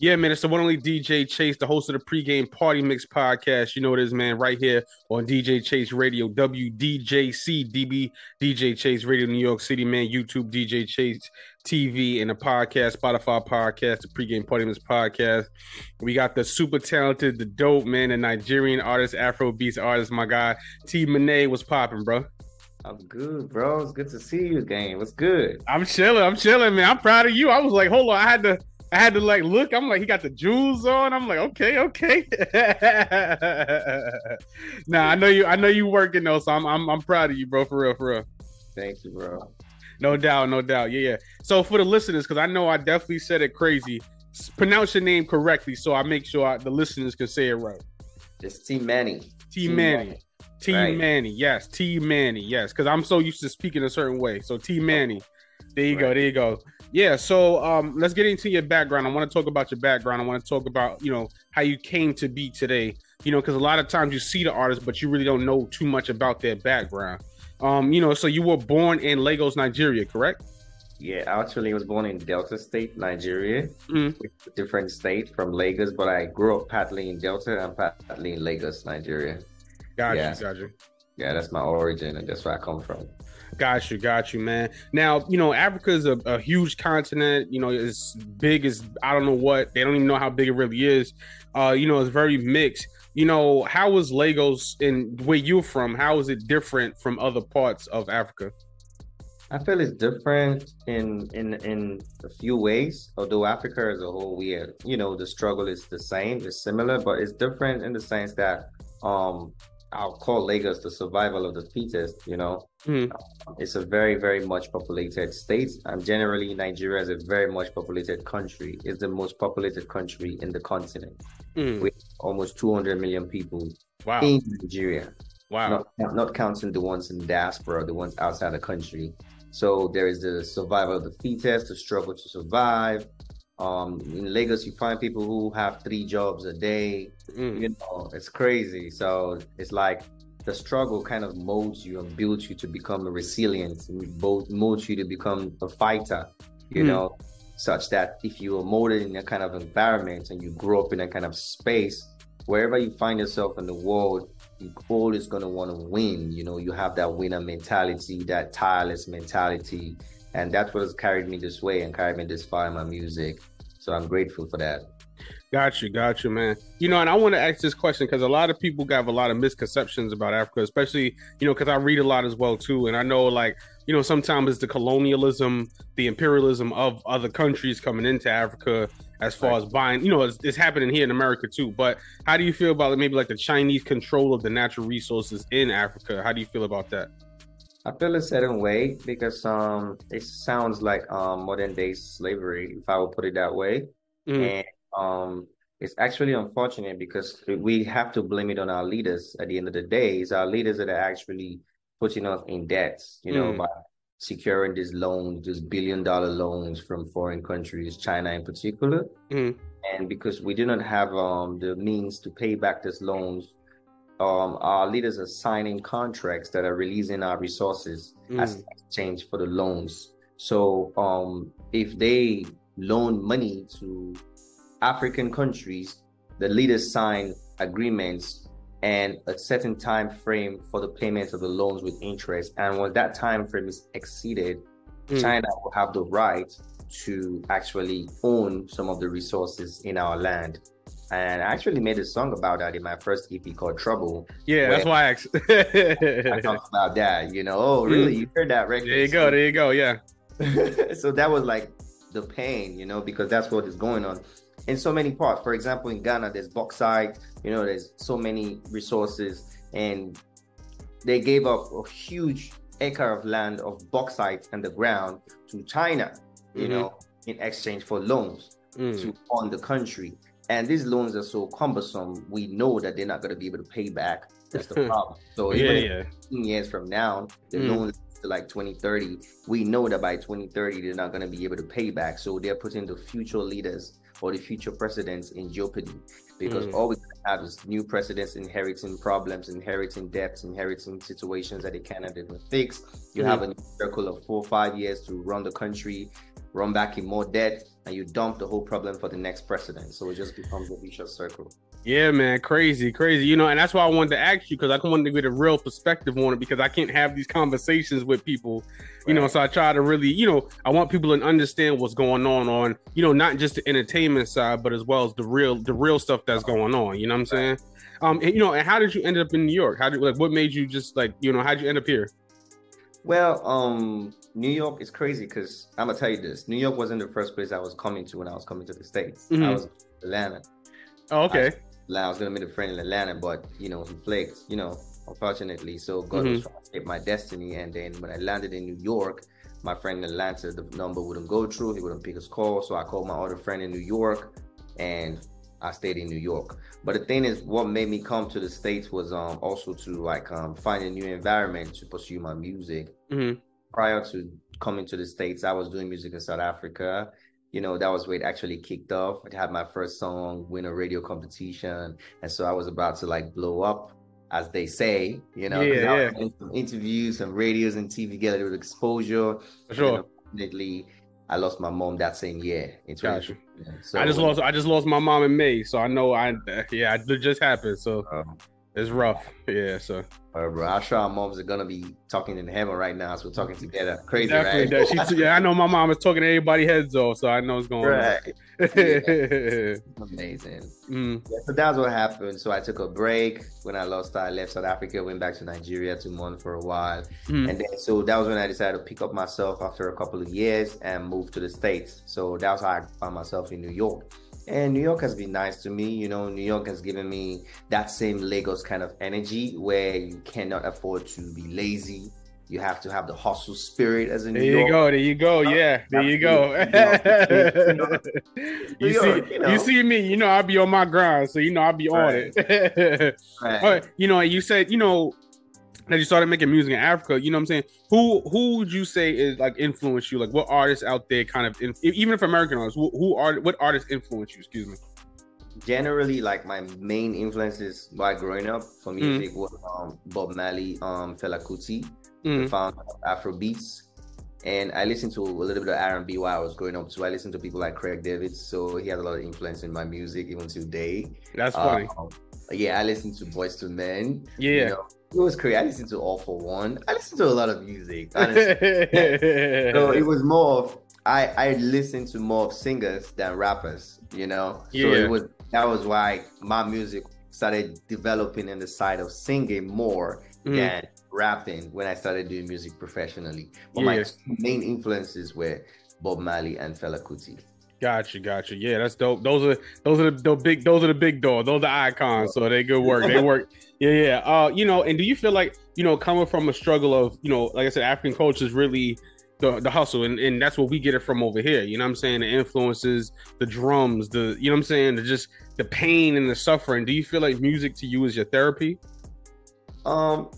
Yeah, man, it's the one only DJ Chase, the host of the pregame party mix podcast. You know what it is, man, right here on DJ Chase Radio, WDJC DB DJ Chase Radio, New York City, man, YouTube DJ Chase TV and the podcast, Spotify podcast, the pregame party mix podcast. We got the super talented, the dope man, the Nigerian artist, Afro beats artist, my guy T Monet. What's popping, bro? I'm good, bro. It's good to see you again. What's good? I'm chilling. I'm chilling, man. I'm proud of you. I was like, hold on, I had to I had to like look. I'm like, he got the jewels on. I'm like, okay, okay. nah, I know you. I know you working though, so I'm, I'm I'm proud of you, bro. For real, for real. Thank you, bro. No doubt, no doubt. Yeah, yeah. So for the listeners, because I know I definitely said it crazy. Pronounce your name correctly, so I make sure I, the listeners can say it right. It's T Manny. T Manny. T. Manny. Yes, T Manny. Yes, because I'm so used to speaking a certain way. So T Manny. There you right. go. There you go. Yeah, so um, let's get into your background. I want to talk about your background. I want to talk about you know how you came to be today. You know, because a lot of times you see the artist, but you really don't know too much about their background. Um, you know, so you were born in Lagos, Nigeria, correct? Yeah, actually, I was born in Delta State, Nigeria, mm. different state from Lagos, but I grew up partly in Delta and partly in Lagos, Nigeria. Gotcha, yeah. gotcha. Yeah, that's my origin, and that's where I come from. Got you, got you, man. Now, you know, Africa is a, a, huge continent. You know, it's big as I don't know what. They don't even know how big it really is. Uh, you know, it's very mixed. You know, how was Lagos and where you're from? How is it different from other parts of Africa? I feel it's different in in in a few ways. Although Africa as a whole, we are, you know, the struggle is the same, it's similar, but it's different in the sense that um I'll call Lagos the survival of the fittest. You know, mm. it's a very, very much populated state, and generally Nigeria is a very much populated country. It's the most populated country in the continent, mm. with almost 200 million people wow. in Nigeria. Wow, not, not counting the ones in diaspora, the ones outside the country. So there is the survival of the fittest, the struggle to survive, um, in Lagos, you find people who have three jobs a day. Mm. You know, it's crazy. So it's like the struggle kind of molds you and builds you to become a resilient, and both molds you to become a fighter. You mm. know, such that if you are molded in a kind of environment and you grow up in a kind of space, wherever you find yourself in the world, you always gonna want to win. You know, you have that winner mentality, that tireless mentality and that's what has carried me this way and carried me this far in my music. So I'm grateful for that. Got you, got you, man. You know, and I want to ask this question because a lot of people have a lot of misconceptions about Africa, especially you know because I read a lot as well too, and I know like you know sometimes it's the colonialism, the imperialism of other countries coming into Africa as far right. as buying. You know, it's, it's, happening here in America too. But how do you feel about maybe like the Chinese control of the natural resources in Africa? How do you feel about that? I feel a certain way because um it sounds like um modern day slavery, if I would put it that way. Mm. And um it's actually unfortunate because we have to blame it on our leaders at the end of the day. It's our leaders that are actually putting us in debt, you know, mm. by securing these loans, these billion dollar loans from foreign countries, China in particular. Mm. And because we do not have um, the means to pay back these loans um, our leaders are signing contracts that are releasing our resources mm. as exchange for the loans. So um, if they loan money to African countries, the leaders sign agreements and a certain time frame for the payments of the loans with interest. And when that time frame is exceeded, mm. China will have the right to actually own some of the resources in our land and I actually made a song about that in my first EP called Trouble. Yeah, that's why I, asked. I talked about that. You know, oh really? Mm. You heard that record? There you go. There you go. Yeah. so that was like the pain, you know, because that's what is going on in so many parts. For example, in Ghana, there's bauxite. You know, there's so many resources, and they gave up a huge acre of land of bauxite and the ground to China. You mm-hmm. know, in exchange for loans mm. to fund the country. And these loans are so cumbersome, we know that they're not going to be able to pay back. That's the problem. So yeah, even yeah. 15 years from now, the mm. loans to like 2030, we know that by 2030 they're not going to be able to pay back. So they're putting the future leaders or the future presidents in jeopardy because mm. all we have is new presidents inheriting problems, inheriting debts, inheriting situations that they cannot even fix. You mm. have a circle of four or five years to run the country run back in more debt, and you dump the whole problem for the next president. So it just becomes a vicious circle. Yeah, man, crazy, crazy. You know, and that's why I wanted to ask you because I wanted to get a real perspective on it because I can't have these conversations with people, you right. know. So I try to really, you know, I want people to understand what's going on on, you know, not just the entertainment side, but as well as the real, the real stuff that's going on. You know what I'm saying? Um, and, you know, and how did you end up in New York? How did like what made you just like, you know, how did you end up here? Well, um, New York is crazy because I'm gonna tell you this. New York wasn't the first place I was coming to when I was coming to the States. Mm-hmm. I was Atlanta. Oh, okay. I, I, was gonna meet a friend in Atlanta, but you know, he flaked, you know, unfortunately. So God mm-hmm. was trying to shape my destiny. And then when I landed in New York, my friend in Atlanta, the number wouldn't go through, he wouldn't pick his call. So I called my other friend in New York and I stayed in New York. But the thing is, what made me come to the States was um also to like um find a new environment to pursue my music. Mm-hmm. Prior to coming to the States, I was doing music in South Africa. You know, that was where it actually kicked off. I had my first song win a radio competition. And so I was about to like blow up, as they say, you know, yeah, yeah. some interviews, some radios and TV, get a little exposure. For sure. Definitely I lost my mom that same year in gotcha. So I just lost I just lost my mom in May, so I know I yeah it just happened. So um, it's rough. Yeah, so uh, bro, I'm sure our moms are gonna be talking in heaven right now as we're talking together. Crazy, Definitely right? She, yeah, I know my mom is talking to everybody heads off, so I know it's going right. on. Amazing. Mm. Yeah, so that's what happened. So I took a break when I lost. I left South Africa, went back to Nigeria to mourn for a while, mm. and then so that was when I decided to pick up myself after a couple of years and move to the states. So that's how I found myself in New York. And New York has been nice to me. You know, New York has given me that same Lagos kind of energy where you cannot afford to be lazy. You have to have the hustle spirit as a New There you go. There you go. Uh, yeah. There you go. you, see, you, see me. You know, I'll be on my grind, so you know I'll be right. on it. right. You know, you said you know that you started making music in Africa, you know what I'm saying? Who who would you say is like influenced you? Like what artists out there kind of even if American artists, who, who are what artists influence you? Excuse me. Generally, like my main influences while growing up for music mm. was um, Bob Marley, um, Fela Kuti, mm. the founder of Afro beats, and I listened to a little bit of R&B while I was growing up too. I listened to people like Craig David, so he had a lot of influence in my music even today. That's funny. Um, yeah, I listened to Boyz II Men. Yeah. You know, it was crazy. I listened to All-4-One. I listened to a lot of music. so it was more of I I listened to more of singers than rappers. You know, yeah. so it was that was why my music started developing in the side of singing more mm. than rapping when I started doing music professionally. But yeah. my main influences were Bob Marley and Fela Kuti. Gotcha, gotcha. Yeah, that's dope. Those are those are the, the big those are the big dogs. Those are icons. So they good work. They work. Yeah, yeah. Uh, you know, and do you feel like you know coming from a struggle of you know, like I said, African culture is really the, the hustle and, and that's what we get it from over here. You know what I'm saying? The influences, the drums, the you know what I'm saying, the just the pain and the suffering. Do you feel like music to you is your therapy? Um,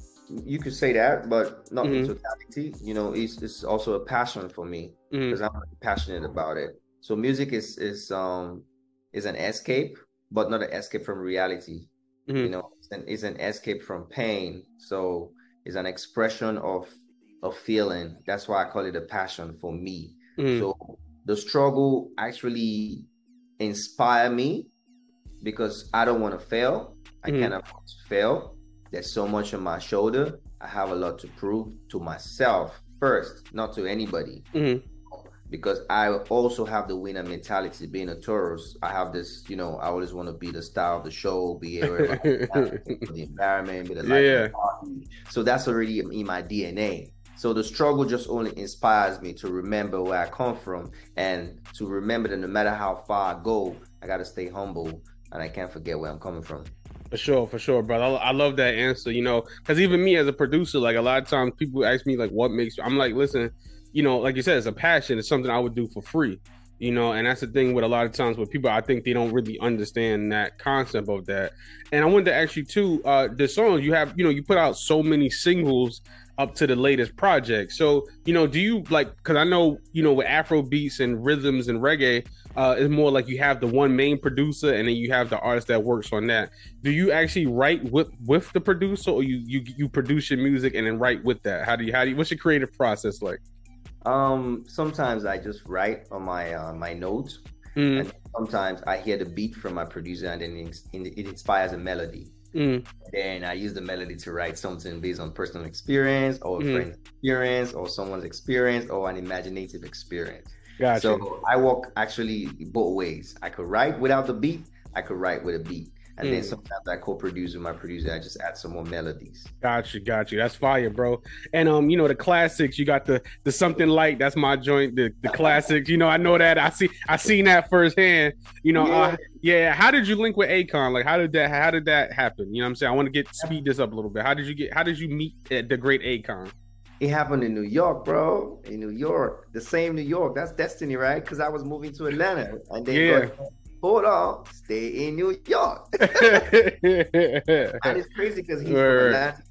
you could say that, but not mm-hmm. in totality. You know, it's it's also a passion for me because mm-hmm. I'm passionate about it. So music is is um is an escape, but not an escape from reality. Mm-hmm. You know, it's an, it's an escape from pain. So it's an expression of of feeling. That's why I call it a passion for me. Mm-hmm. So the struggle actually inspire me because I don't want to fail. I mm-hmm. can't afford to fail. There's so much on my shoulder. I have a lot to prove to myself first, not to anybody. Mm-hmm because I also have the winner mentality. Being a Taurus, I have this, you know, I always want to be the star of the show, be able the environment, be the life yeah. party. So that's already in my DNA. So the struggle just only inspires me to remember where I come from and to remember that no matter how far I go, I got to stay humble and I can't forget where I'm coming from. For sure, for sure, brother. I, I love that answer. You know, because even me as a producer, like a lot of times people ask me like, "What makes?" you? I'm like, listen you know, like you said, it's a passion. It's something I would do for free. You know, and that's the thing with a lot of times with people, I think they don't really understand that concept of that. And I wanted to you too, uh, the songs you have, you know, you put out so many singles up to the latest project. So, you know, do you like because I know, you know, with Afro beats and rhythms and reggae, uh, it's more like you have the one main producer and then you have the artist that works on that. Do you actually write with with the producer or you you you produce your music and then write with that? How do you how do you what's your creative process like? Um, sometimes I just write on my uh, my notes, mm. and sometimes I hear the beat from my producer, and then it, it inspires a melody. Mm. Then I use the melody to write something based on personal experience, or mm. friend's experience, or someone's experience, or an imaginative experience. Gotcha. So I walk actually both ways. I could write without the beat. I could write with a beat. And mm. then sometimes I co-produce with my producer. I just add some more melodies. Got you, got you. That's fire, bro. And um, you know the classics. You got the the something like that's my joint. The the classics. You know, I know that. I see. I seen that firsthand. You know, yeah. Uh, yeah. How did you link with Akon? Like, how did that? How did that happen? You know, what I'm saying. I want to get speed this up a little bit. How did you get? How did you meet the great Akon? It happened in New York, bro. In New York, the same New York. That's destiny, right? Because I was moving to Atlanta, and then yeah hold on, stay in New York. and it's crazy because he's from Atlanta.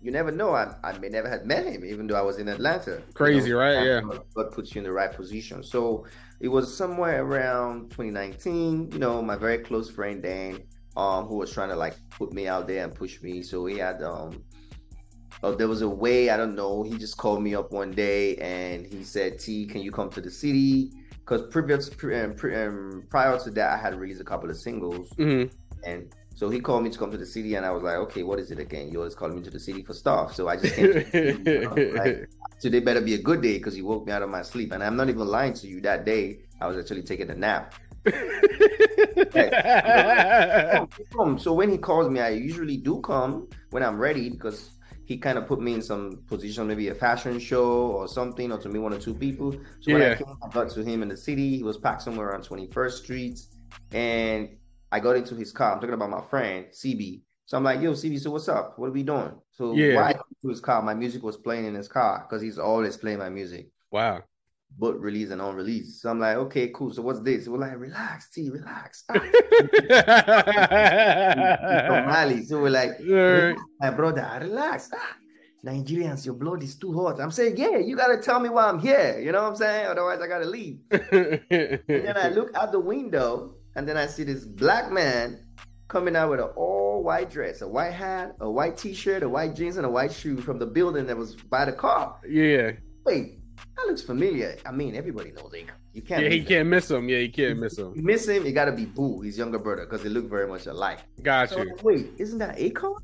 You never know. I, I may never have met him, even though I was in Atlanta. Crazy, you know, right? Yeah. But puts you in the right position. So it was somewhere around 2019. You know, my very close friend Dan, um, who was trying to like put me out there and push me. So he had um Oh, there was a way I don't know. He just called me up one day and he said, "T, can you come to the city? Because previous um, um, prior to that, I had released a couple of singles, mm-hmm. and so he called me to come to the city, and I was like, okay, what is it again? You always calling me to the city for stuff, so I just came. To like, today better be a good day because he woke me out of my sleep, and I'm not even lying to you. That day, I was actually taking a nap. so when he calls me, I usually do come when I'm ready because he kind of put me in some position, maybe a fashion show or something, or to meet one or two people. So yeah. when I came, I got to him in the city. He was parked somewhere on 21st Street, and I got into his car. I'm talking about my friend CB. So I'm like, "Yo, CB, so what's up? What are we doing?" So yeah. why to his car? My music was playing in his car because he's always playing my music. Wow book release and on release. So I'm like, okay, cool. So what's this? We're like, relax, T, relax. Mali. So we're like, my brother, relax. Ah, Nigerians, your blood is too hot. I'm saying, yeah, you gotta tell me why I'm here. You know what I'm saying? Otherwise, I gotta leave. and then I look out the window, and then I see this black man coming out with an all white dress, a white hat, a white t-shirt, a white jeans, and a white shoe from the building that was by the car. Yeah. Wait, that looks familiar. I mean, everybody knows Akon. You can't. Yeah, he can't miss him. Yeah, he can't miss him. You miss him, it got to be Bu, his younger brother, because they look very much alike. Got so, you. wait, isn't that Akon?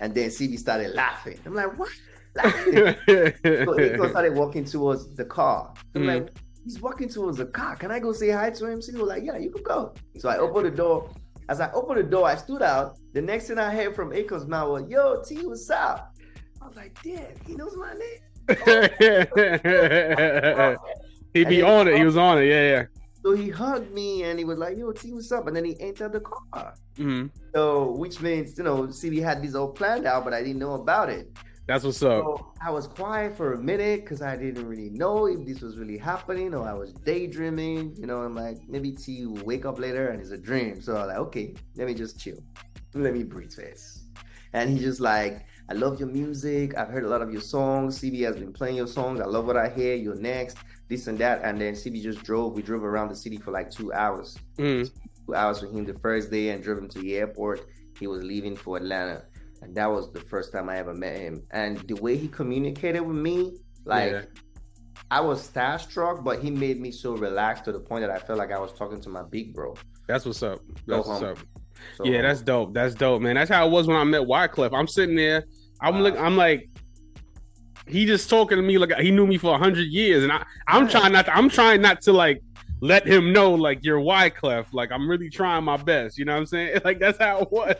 And then CB started laughing. I'm like, what? Laughing. so Akon started walking towards the car. I'm mm. like, he's walking towards the car. Can I go say hi to him? CB was like, yeah, you can go. So I opened the door. As I opened the door, I stood out. The next thing I heard from Akon's mouth was, yo, T, what's up? I was like, damn, he knows my name. He'd be on it. He was on it. Yeah, yeah. So he hugged me and he was like, "Yo, T, what's up?" And then he entered the car. Mm-hmm. So, which means you know, CB had this all planned out, but I didn't know about it. That's what's up. So I was quiet for a minute because I didn't really know if this was really happening or I was daydreaming. You know, I'm like, maybe T will wake up later and it's a dream. So I was like, okay, let me just chill. Let me breathe first. And he just like I love your music. I've heard a lot of your songs. CB has been playing your songs. I love what I hear. You're next, this and that. And then CB just drove. We drove around the city for like two hours. Mm. Two hours for him the first day and drove him to the airport. He was leaving for Atlanta. And that was the first time I ever met him. And the way he communicated with me, like, yeah. I was starstruck, but he made me so relaxed to the point that I felt like I was talking to my big bro. That's what's up. That's so, what's up. So, yeah, that's dope. That's dope, man. That's how it was when I met Wyclef. I'm sitting there I'm like, I'm like, he just talking to me like he knew me for a hundred years, and I, I'm yeah. trying not, to, I'm trying not to like let him know like you're Wyclef. Like I'm really trying my best. You know what I'm saying? Like that's how it was.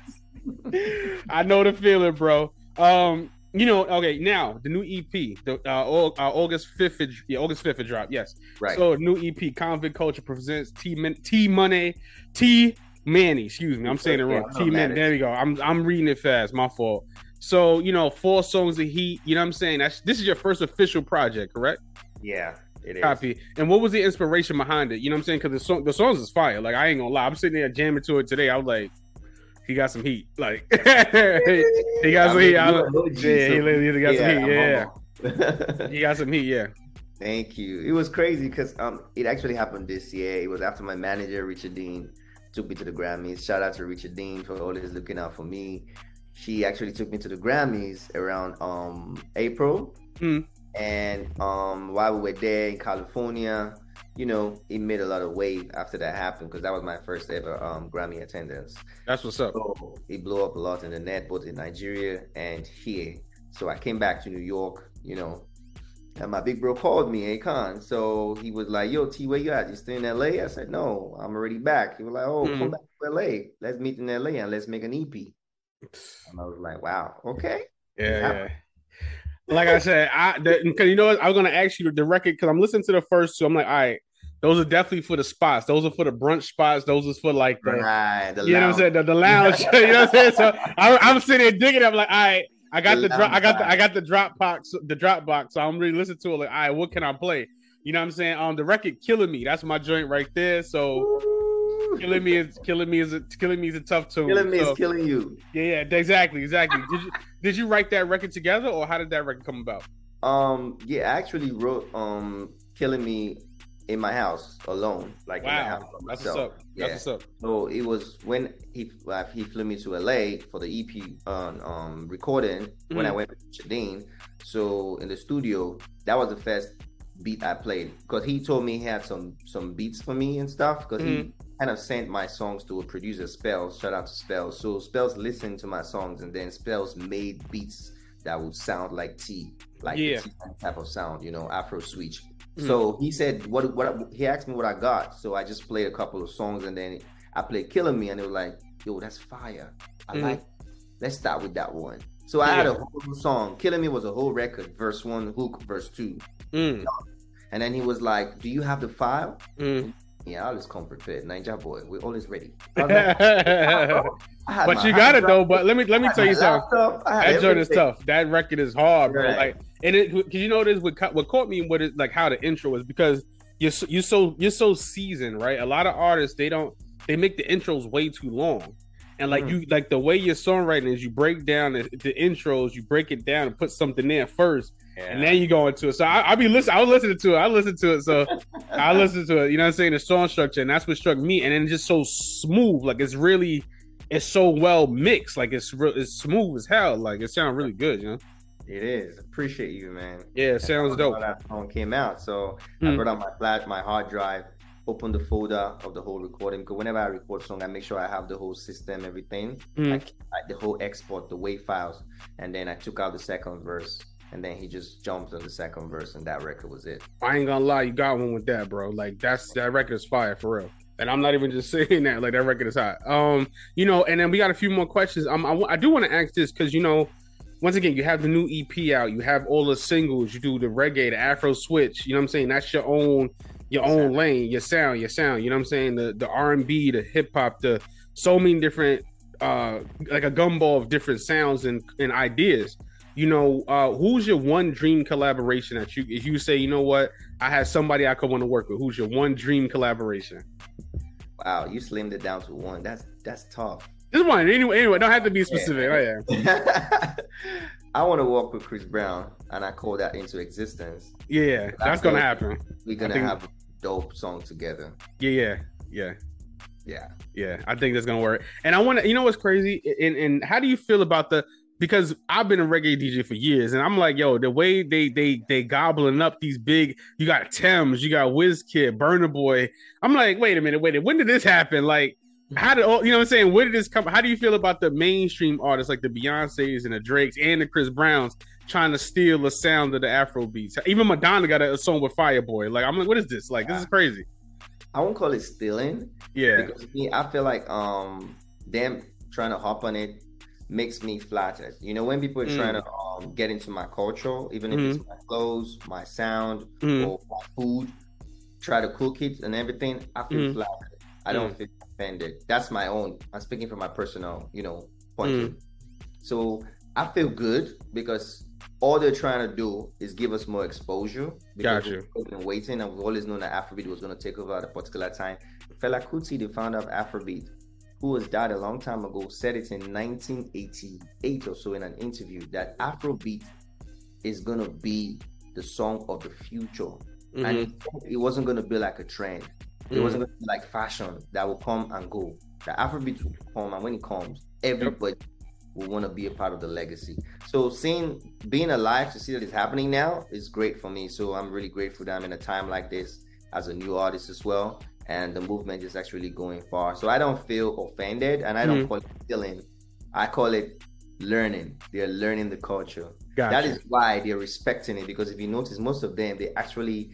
I know the feeling, bro. Um, you know, okay, now the new EP, the uh, uh August fifth, yeah, August fifth drop. Yes, right. So new EP, Konvict Kulture presents T T Money T Manny. Excuse me, I'm saying it wrong. T Manny. There we go. I'm I'm reading it fast. My fault. So, you know, four songs of heat, you know what I'm saying? That's this is your first official project, correct? Yeah, it is. Copy. And what was the inspiration behind it? You know what I'm saying? Because the song the songs is fire. Like I ain't gonna lie. I'm sitting there jamming to it today. I was like, he got some heat. Like he got some heat. I, yeah, he literally got yeah, some heat. Yeah. he got some heat, yeah. Thank you. It was crazy because um it actually happened this year. It was after my manager, Richard Dean, took me to the Grammys. Shout out to Richard Dean for always looking out for me she actually took me to the Grammys around um April. Mm. And um, while we were there in California, you know, it made a lot of wave after that happened because that was my first ever um, Grammy attendance. That's what's up. So it blew up a lot in the net, both in Nigeria and here. So I came back to New York, you know, and my big bro called me, Akon. So he was like, Yo, T, where you at? You still in LA? I said, No, I'm already back. He was like, Oh, mm-hmm. come back to LA. Let's meet in LA and let's make an EP. And I was like, Wow, okay. Yeah. yeah. Like I said, I because you know what, I was gonna ask you the record because I'm listening to the first two. I'm like, all right, those are definitely for the spots. Those are for the brunch spots. Those are for like the, right, the you know what I'm saying, the, the lounge. you know what I'm saying? So I, am sitting there digging. I'm like, all right, I got the, the drop. I got the I got the drop box. The drop box. So I'm really listening to it. Like, all right, what can I play? You know what I'm saying? Um, the record "Killing Me." That's my joint right there. So. Killing me is killing me is a, killing me is a tough tune. Killing me so, is killing you. Yeah, yeah, exactly, exactly. did you did you write that record together, or how did that record come about? Um, yeah, I actually wrote um "Killing Me" in my house alone, like wow. in my house That's what's up. Yeah. That's what's up. So it was when he uh, he flew me to LA for the EP on um recording mm-hmm. when I mm-hmm. went to Chadine. So in the studio, that was the first beat I played because he told me he had some some beats for me and stuff because mm-hmm. he kind of sent my songs to a producer Spells. Shout out to Spells. So Spells listened to my songs and then Spells made beats that would sound like T, like yeah. type of sound, you know, Afro switch. Mm. So he said, "What? What?" He asked me what I got. So I just played a couple of songs, and then I played "Killing Me," and it was like, "Yo, that's fire! I mm. like. Let's start with that one." So I yeah. had a whole song. "Killing Me" was a whole record, verse one, hook, verse two, mm. and then he was like, "Do you have the file?" Mm. Yeah, I always come prepared. Naija boy, we're always ready. but you got it though. But let me let me tell you something. That joint is tough. That record is hard, bro. Right. Like, and it because you know this what what caught me what is like how the intro is because you're so, you're so you're so seasoned, right? A lot of artists they don't they make the intros way too long. And like mm. you like the way your songwriting is, you break down the, the, intros, you break it down and put something there first, yeah. and then you go into it. So I, I be listening, I was listening to it, I listened to it, so I listened to it. You know what I'm saying? The song structure, and that's what struck me. And then just so smooth, like it's really, it's so well mixed, like it's real, it's smooth as hell. Like it sounds really good, you know. It is. Appreciate you, man. Yeah, sounds dope. That song came out, so mm. I brought out my flash, my hard drive, open the folder of the whole recording. Because whenever I record song, I make sure I have the whole system, everything, mm. like, like the whole export, the WAV files, and then I took out the second verse. And then he just jumps on the second verse, and that record was it. I ain't gonna lie, you got one with that, bro. Like that's that record is fire for real and I'm not even just saying that. Like that record is hot. Um, you know, and then we got a few more questions. Um, I, I do want to ask this because you know, once again, you have the new EP out, you have all the singles, you do the reggae, the Afro switch. You know what I'm saying? That's your own, your own lane, your sound, your sound. You know what I'm saying? The the R and B, the hip hop, the so many different, uh, like a gumball of different sounds and and ideas. You know, uh, who's your one dream collaboration that you, if you say, you know what, I had somebody I could want to work with. Who's your one dream collaboration? Wow, you slimmed it down to one. That's that's tough. Just one. Anyway, anyway, don't have to be specific. Yeah. Oh yeah. I want to work with Chris Brown, and I call that into existence. Yeah, that's, that's gonna happen. We're gonna think... have a dope song together. Yeah, yeah, yeah. Yeah. Yeah, I think that's gonna work. And I want to, you know, what's crazy? And and how do you feel about the? Because I've been a reggae DJ for years, and I'm like, yo, the way they they they gobbling up these big, you got Tems, you got Wizkid, Burna Boy. I'm like, wait a minute, wait, a minute, when did this happen? Like, how did all you know what I'm saying? Where did this come? How do you feel about the mainstream artists like the Beyonces and the Drakes and the Chris Browns trying to steal the sound of the Afro beats? Even Madonna got a, a song with Fireboy. Like I'm like, what is this? Like this is crazy. I won't call it stealing. Yeah. Because me, I feel like um them trying to hop on it makes me flattered. You know, when people are mm. trying to um, get into my culture, even if mm-hmm. it's my clothes, my sound, mm. or my food, try to cook it and everything, I feel mm. flattered. I don't mm. feel offended. That's my own. I'm speaking from my personal, you know, point mm. of view. So I feel good because all they're trying to do is give us more exposure. Because Got you. We've been waiting, and we've always known that Afrobeat was going to take over at a particular time. Fela Kuti, the founder of Afrobeat, who was died a long time ago, said it in 1988 or so in an interview that Afrobeat is going to be the song of the future. Mm-hmm. And it wasn't going to be like a trend. It mm. wasn't like fashion that will come and go. The Afrobeat will come, and when it comes, everybody will want to be a part of the legacy. So seeing being alive to see that it's happening now is great for me. So I'm really grateful that I'm in a time like this as a new artist as well. And the movement is actually going far. So I don't feel offended and I don't mm-hmm. call it stealing. I call it learning. They're learning the culture. Gotcha. That is why they're respecting it because if you notice, most of them they actually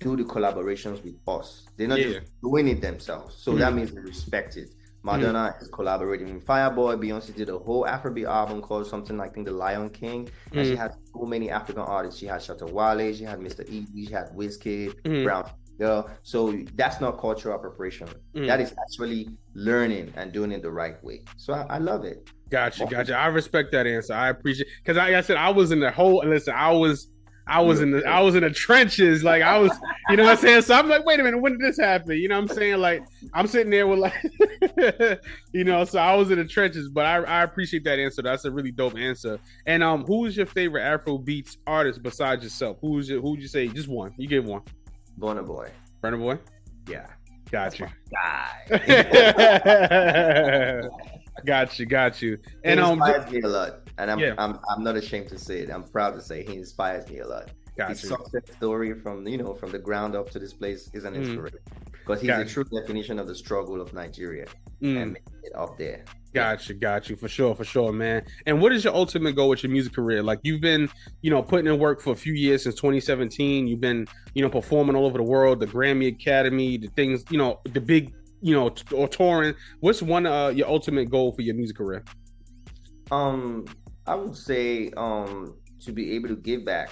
do the collaborations with us. They're not yeah. just doing it themselves. So mm-hmm. that means they respect it. Madonna mm. is collaborating with Fireboy. Beyonce did a whole Afrobeat album called something like I think The Lion King. And she had so many African artists. She had Shatta Wale, she had Mr. E, she had Wizkid. Brown Girl. So that's not cultural appropriation. Mm. That is actually learning and doing it the right way. So I, I love it. Gotcha, gotcha. I respect that answer. I appreciate because like I said I was in the whole listen, I was I was in the I was in the trenches. Like I was, you know what I'm saying? So I'm like, wait a minute, when did this happen? You know what I'm saying? Like I'm sitting there with like you know, so I was in the trenches, but I, I appreciate that answer. That's a really dope answer. And um who's your favorite Afro beats artist besides yourself? Who's your who would you say just one? You get one. Burna Boy. Burna Boy? Yeah. Got you. got you, got you. And um, inspires me a lot, and I'm yeah. I'm I'm not ashamed to say it. I'm proud to say he inspires me a lot. Got His you. success story from you know from the ground up to this place is an mm. inspiration because he's got a true you. definition of the struggle of Nigeria mm. and making it up there. Got you, got you for sure, for sure, man. And what is your ultimate goal with your music career? Like you've been, you know, putting in work for a few years since 2017. You've been, you know, performing all over the world, the Grammy Academy, the things, you know, the big you know, t- or touring. What's one uh your ultimate goal for your music career? Um, I would say um to be able to give back.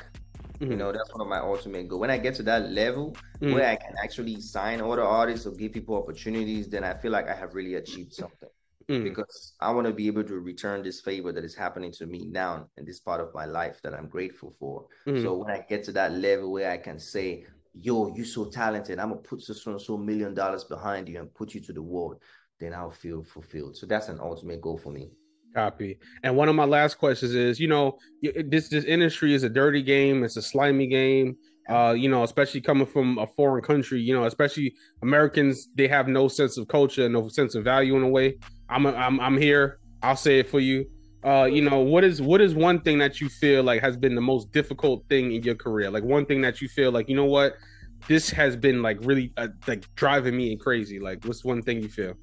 Mm-hmm. You know, that's one of my ultimate goals. When I get to that level mm-hmm. where I can actually sign other artists or give people opportunities, then I feel like I have really achieved something. Mm-hmm. Because I want to be able to return this favor that is happening to me now in this part of my life that I'm grateful for. Mm-hmm. So when I get to that level where I can say, yo, you're so talented. I'm gonna put so and so million dollars behind you and put you to the world. Then I'll feel fulfilled. So that's an ultimate goal for me. Copy. And one of my last questions is, you know, this this industry is a dirty game. It's a slimy game. Uh, you know, especially coming from a foreign country. You know, especially Americans, they have no sense of culture, no sense of value in a way. I'm a, I'm I'm here. I'll say it for you. Uh, you know, what is what is one thing that you feel like has been the most difficult thing in your career? Like one thing that you feel like, you know what, this has been like really uh, like driving me crazy. Like, what's one thing you feel?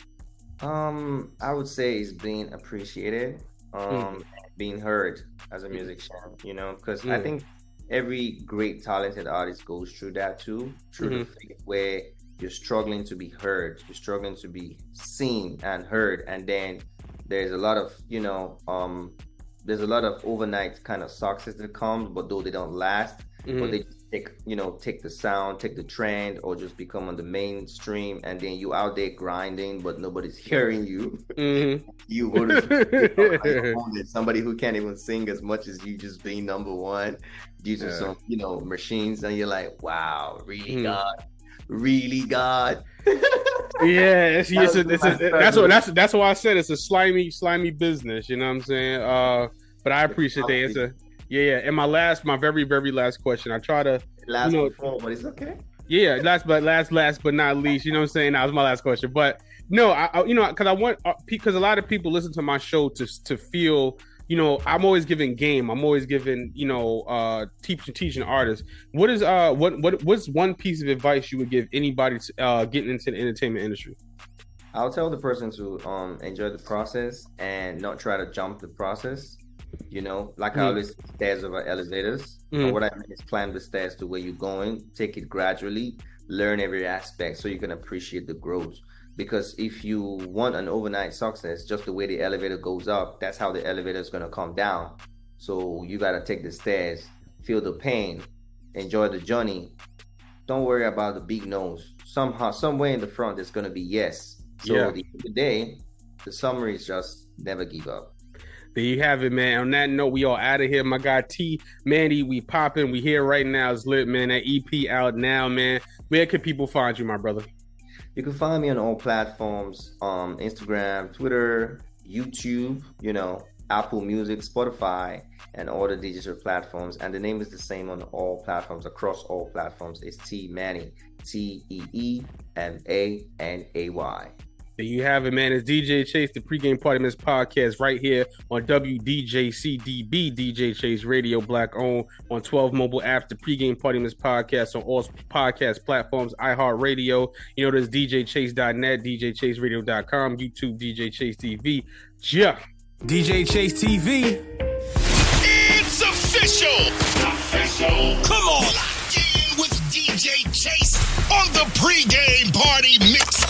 Um, I would say is being appreciated, um, mm. being heard as a hmm. musician. You know, because mm. I hmm. think every great talented artist goes through that too, through mm-hmm. the where you're struggling to be heard, you're struggling to be seen and heard, and then there's a lot of you know um there's a lot of overnight kind of success that comes but though they don't last mm-hmm. but they take you know take the sound take the trend or just become on the mainstream and then you out there grinding but nobody's hearing you mm-hmm. you go to somebody who can't even sing as much as you just being number one to yeah. some you know machines and you're like wow really mm-hmm. god really god yeah, it's, it's, a, it's a, that's what that's that's why I said it's a slimy, slimy business. You know what I'm saying? Uh, but I appreciate the answer. Yeah, yeah. And my last, my very, very last question. I try to last you know, before, but it's okay. Yeah, last but last, last but not least. You know what I'm saying? That was my last question. But no, I, I you know, because I want because uh, a lot of people listen to my show to to feel you know, I'm always giving game. I'm always giving, you know, uh teaching teaching artists. What is uh what what what's one piece of advice you would give anybody to, uh getting into the entertainment industry? I'll tell the person to um enjoy the process and not try to jump the process. You know, like mm. I always stairs over elevators. Mm. what I mean is climb the stairs to where you're going, take it gradually, learn every aspect so you can appreciate the growth because if you want an overnight success just the way the elevator goes up that's how the elevator is going to come down so you got to take the stairs feel the pain enjoy the journey don't worry about the big nose somehow somewhere in the front there's going to be yes so yeah. the, the day the summary is just never give up there you have it, man. On that note, we all out of here. My guy T Mandy, we popping. We here right now. It's lit, man. That EP out now, man. Where can people find you, my brother? You can find me on all platforms um, Instagram, Twitter, YouTube, you know, Apple Music, Spotify, and all the digital platforms. And the name is the same on all platforms, across all platforms. It's T Manny, T E E M A N A Y. There you have it, man. It's DJ Chase, the pregame party mix podcast, right here on WDJCDB, DJ Chase Radio, black owned on 12 mobile apps. The pregame party mix podcast on all podcast platforms, iHeartRadio. You know, there's DJChase.net, DJChaseRadio.com, YouTube, DJ Chase TV. Yeah. DJ Chase TV. It's official. Official. Come on. Locked in with DJ Chase on the pregame party mix